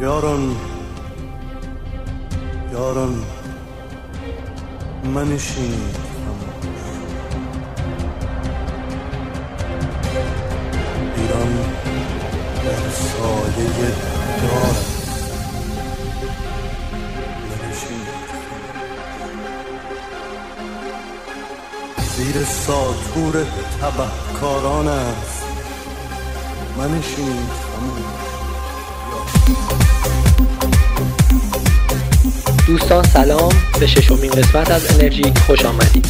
یاران یاران منشین ایران در سایه دار. زیر ساتور تبهکاران است. منشین دوستان سلام. به ششمین قسمت از انرژی خوش آمدید.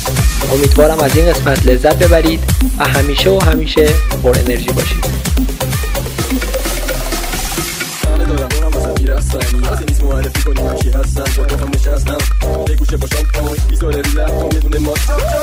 امیدوارم از این قسمت لذت ببرید و همیشه و همیشه پر انرژی باشید. معرفی کنیم کی هستم با باشم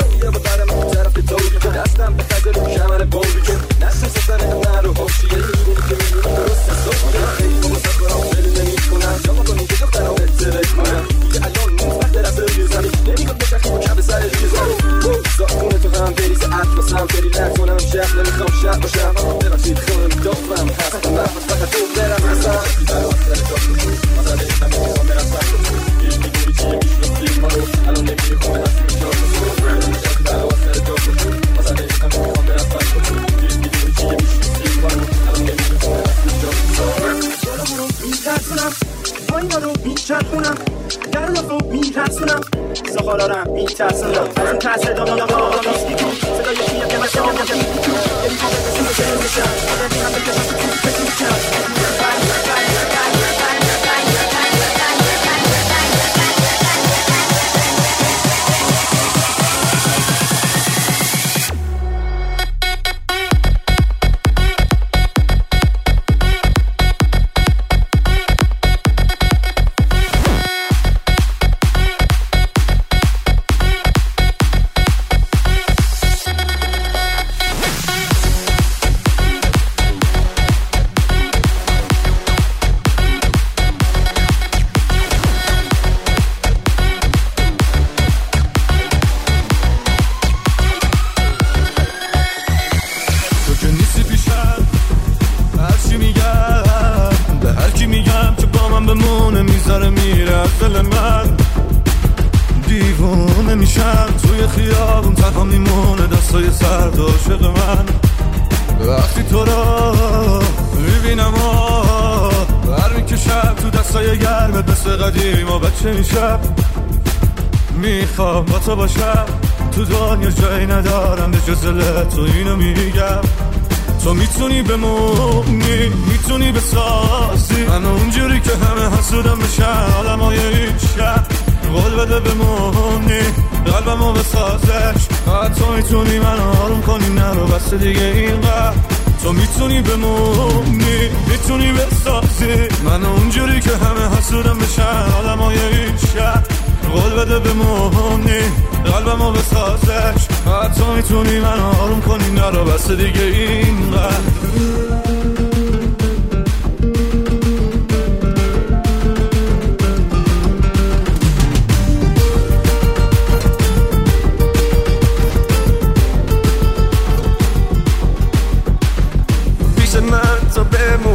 دوست قدیم و بچه میشم. می‌خوام با تو باشم. تو دنیا جایی ندارم به جز تو اینو میگم. تو می‌تونی به مومی می‌تونی به بسازی. من اونجوری که همه حسودم بشن عالم های این شب قول بده به مومی قلبم قلبمو به فقط تو می‌تونی من آروم کنی نرو بس دیگه اینقدر تو می‌تونی به مومی می‌تونی به سازی من اونجوری که همه حسودم بشن آدم های این شهر قول بده بمونی قلبم رو بسازش. حتی می‌تونی من آروم کنی نرو بس دیگه این قلب sabemos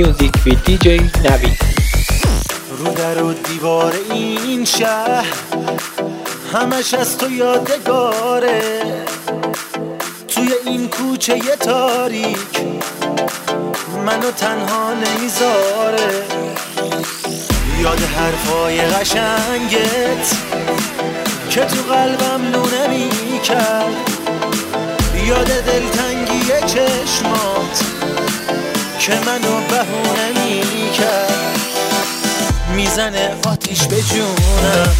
Selected Music with DJ نوید رو در و دیوار این شهر همش از تو یادگاره. توی این کوچه تاریک منو تنها نمی‌ذاره. یاد حرفای قشنگت که تو قلبم لونه می‌کرد. یاد دلتنگی چشمات که منو بهونه می‌کرد. می‌زنه آتیش به جونم.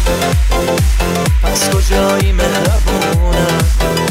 پس کجایی مهربونم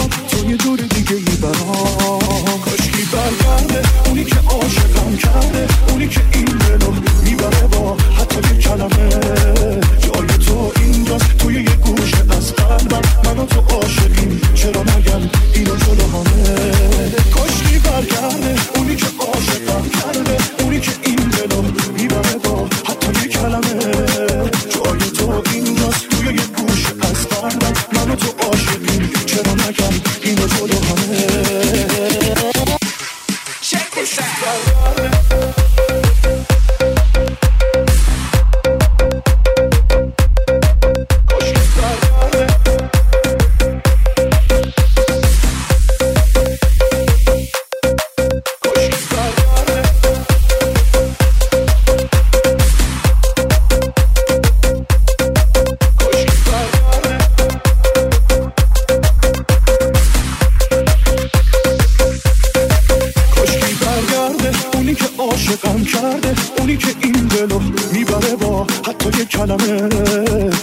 می‌بره با حتی یه کلمه.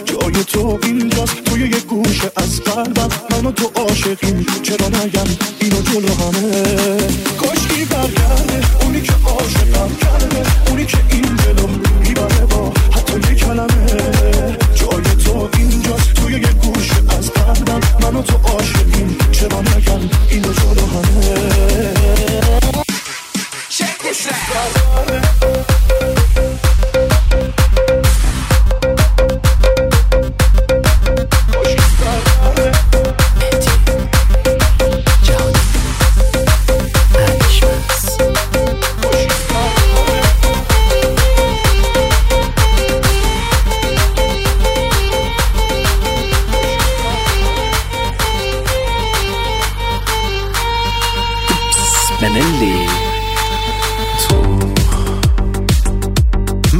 جای تو اینجاست توی یه گوشه از قلبم. منو تو عاشقیم چرا نگم؟ اینو جلو همه. کاشکی برگرده اونی که عاشقم کرده اونی که این دلو می‌بره با حتی یه کلمه. جای تو اینجاست توی یه گوشه از قلبم. منو تو عاشقیم چرا نگم؟ اینو جلو همه. بنلی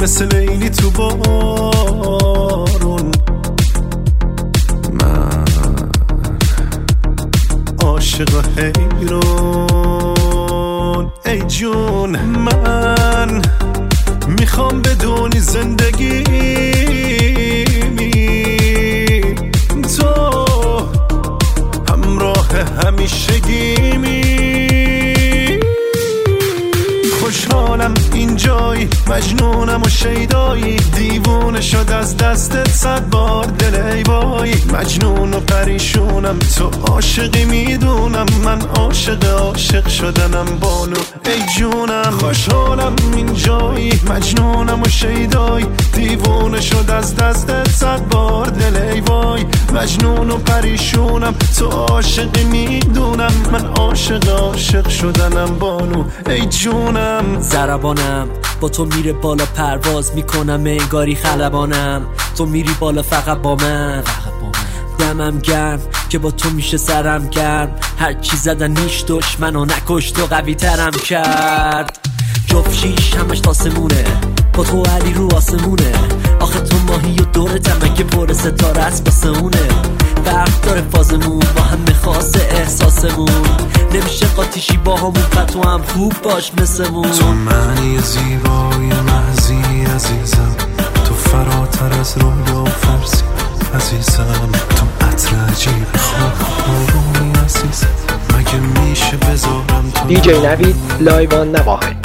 مثل لیلی تو بارون شیدایی دیوونه شد از دستت صد بار دل ای وای. مجنون و پریشونم تو عاشقی می‌دونم. من عاشق عاشق شدنم بانو ای جونم. خوشحالم اینجایی مجنونم و شیدایی دیوونه شد از دستت صد بار دل ای وای. مجنون و پریشونم تو عاشقی می‌دونم. من عاشق عاشق شدنم بانو ای جونم. زربانم. با تو میره بالا پرواز می‌کنم انگاری خلبانم. تو میری بالا فقط با من. دمم گرم که با تو میشه سرم گرم. هر چی زدن نیش دشمنو نکشت و قوی ترم کرد. جفت شیش همش تاسمونه با تو علی رو آسمونه. آخه تو ماهی و دورتم که پر ستاره است باسه اونه؟ فرق داره فازمون با هم خاص احساسمون. نمیشه قاتیشی با همون تو هم خوب باش مثلمون تو معنی زیبای محضی عزیزم تو فراتر از رویا و فرسی عزیزم تو عطر عجیب خوابونی عزیزم. مگه میشه بذارم تو دیجی نوید لایوان نواهی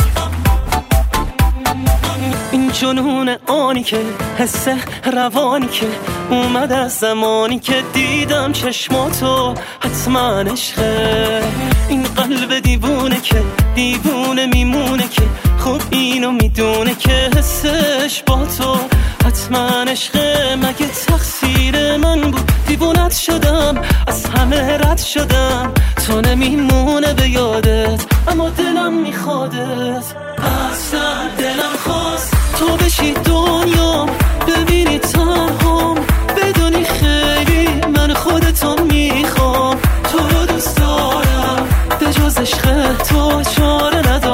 این جنون آنی که حس روانی که اومد از زمانی که دیدم چشماتو حتما عشقه این قلب دیوونه که دیوونه میمونه که خب اینو می‌دونه که حسش با تو. حتما عشقه مگه تقصیر من بود؟ دیوونت شدم از همه رد شدم. تو نمیمونه به یادت. اما دلم میخوادت اصلا دلم خواست تو بشی دنیا ببینی تنهام. بدونی خیلی من خودتو می‌خوام. تو رو دوست دارم به جز عشق تو چاره ندارم.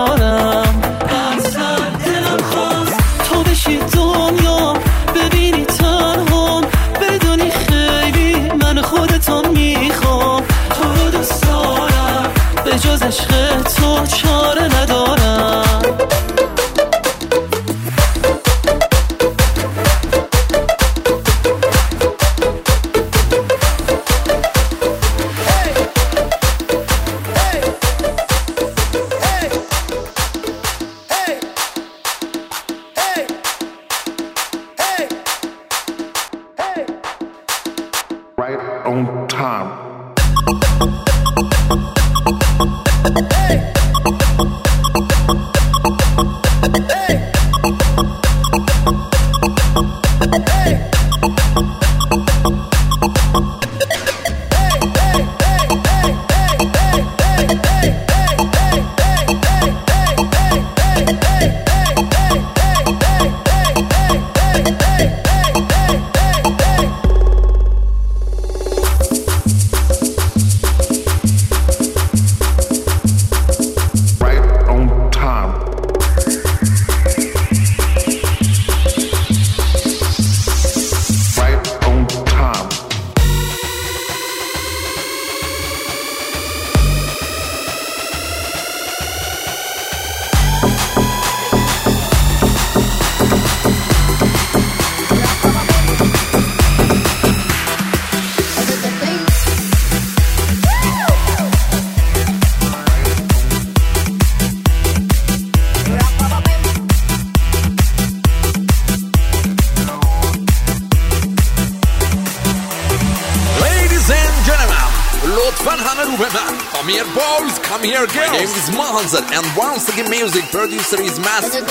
My name is مهانزر and once again music producer is master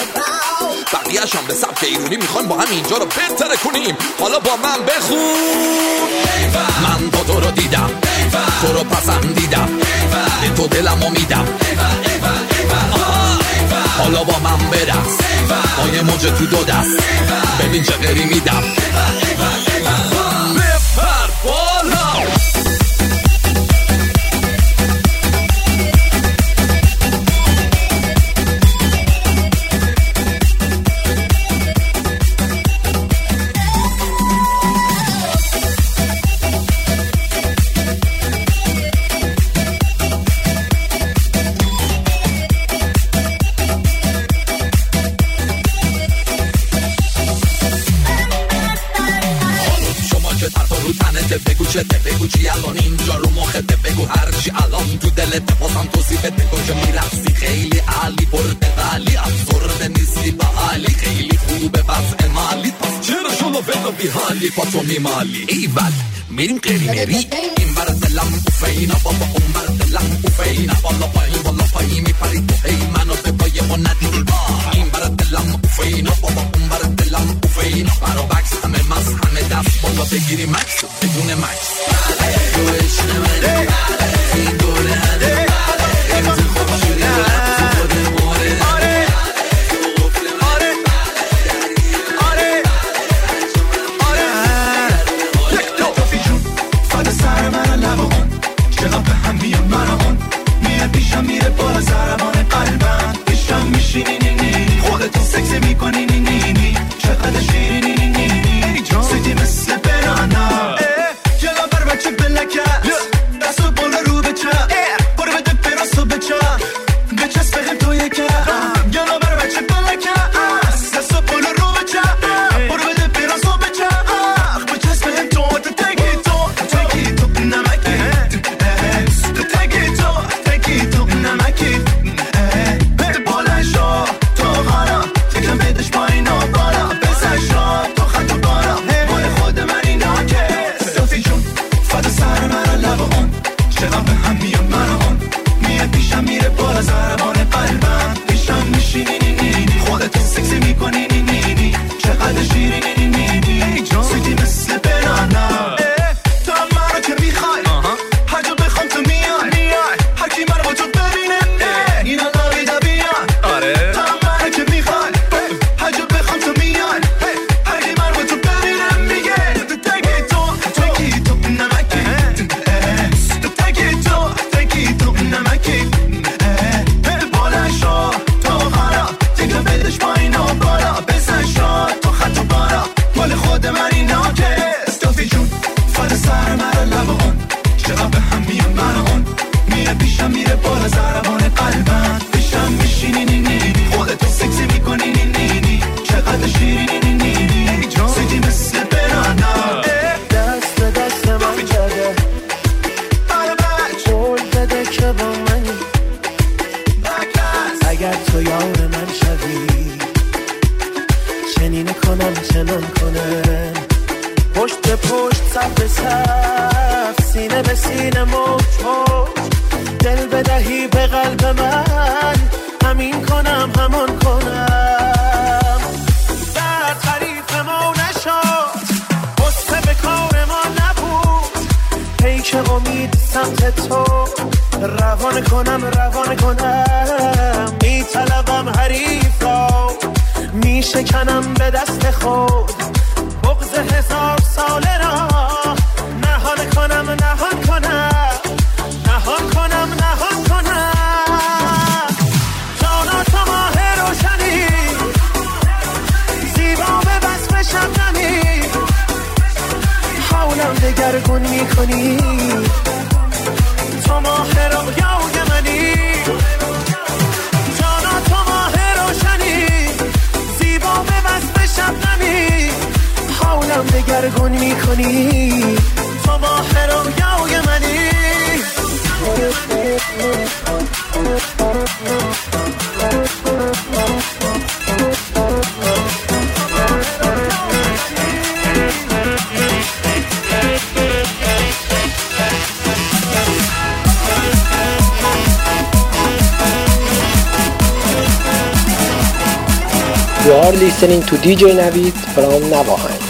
بقیه هم به سبک ایرونی می‌خوایم با هم اینجا رو بهتره کنیم. حالا با من بخون. من با تو رو دیدم. تو رو پسندیدم. به تو دلم امیدم حالا با من برست با یه موجه تو دو دست. ببین چه قری میدم. seguir e mais, segundo é mais. dynamite cause I don't want می‌کنی؟ listening to DJ Navid from Navajo.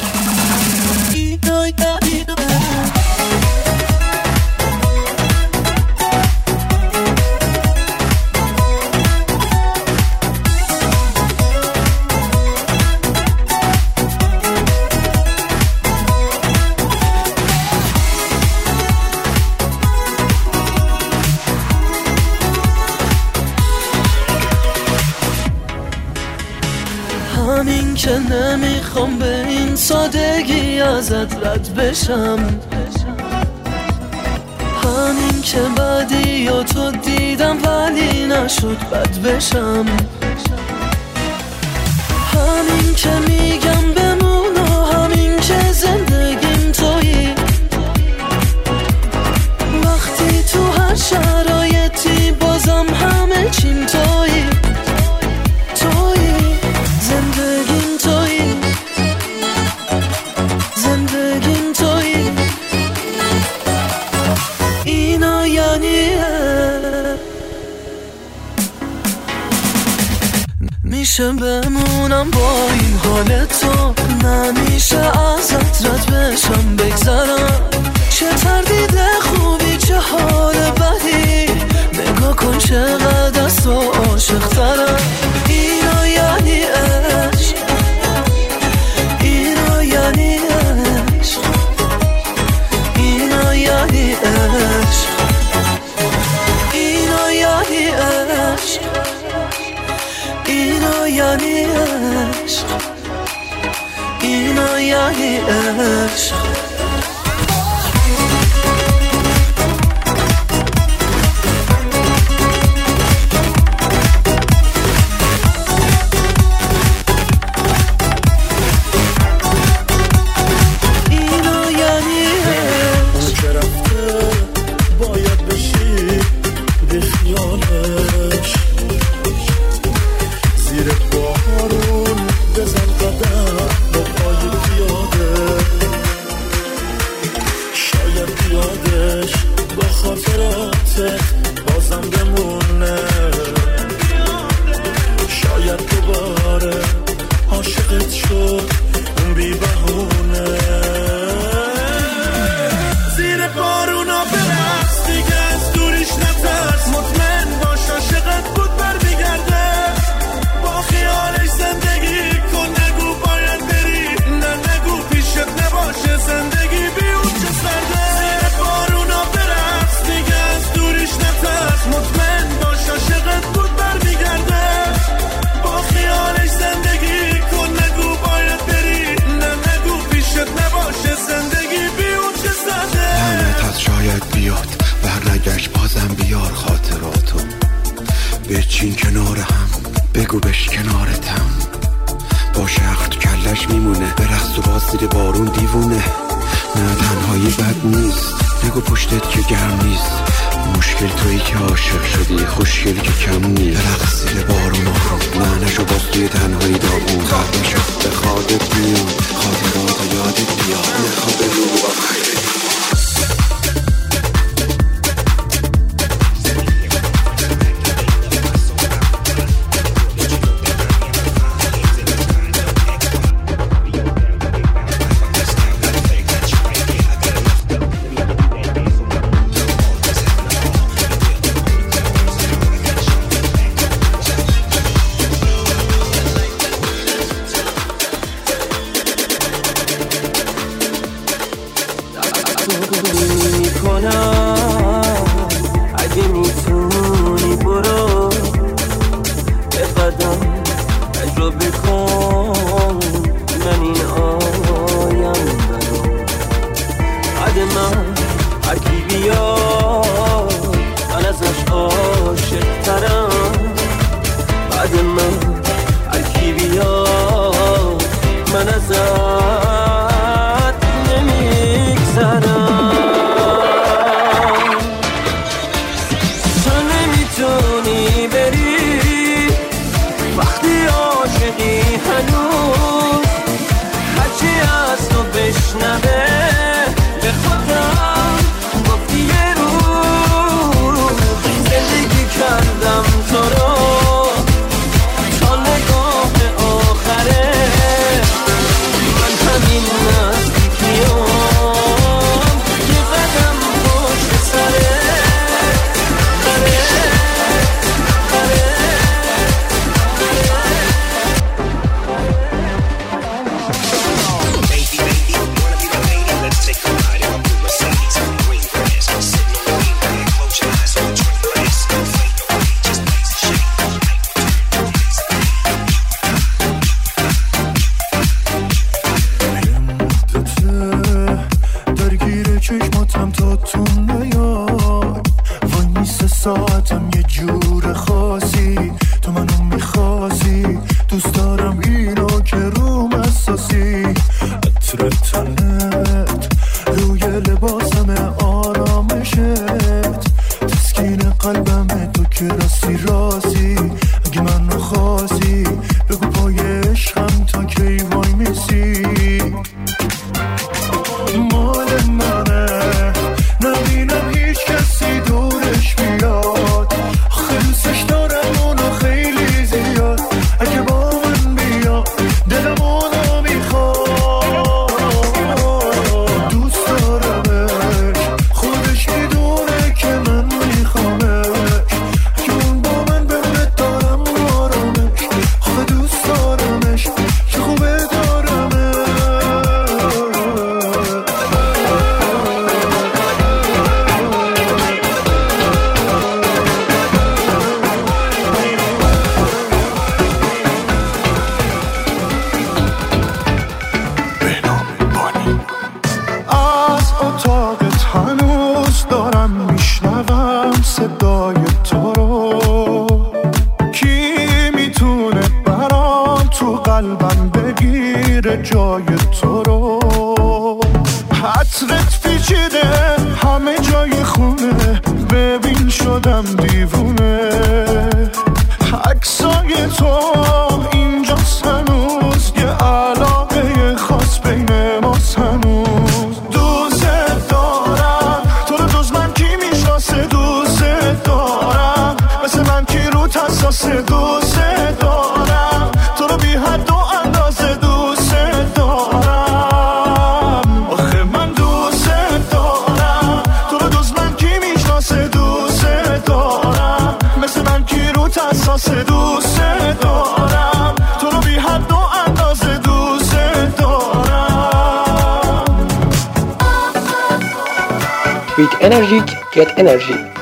نمی‌خوام به این سادگی ازت رد بشم. همین که بعدی یا تو دیدم ولی نشد بد بشم. همین که میگم به همیشه بمونم با این حال تو. نمیشه ازت رد بشم بگذرم. چه تردید خوبی چه حال بدی. نگاه کن چقدر از تو عاشق 你的手 اندازه دوست دارم. تو رو بی حد و اندازه دوست دارم. With energy, get energy.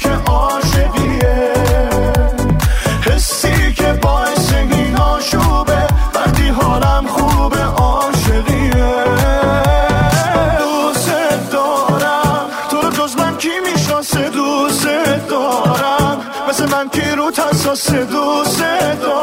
که عاشقیه. حسی که باعث این آشوبه وقتی حالم خوبه عاشقیه. دوست دارم. تو رو جز من کی می‌شناسه؟ دوست دارم. مثل من کی رو تساسه دوست دارم.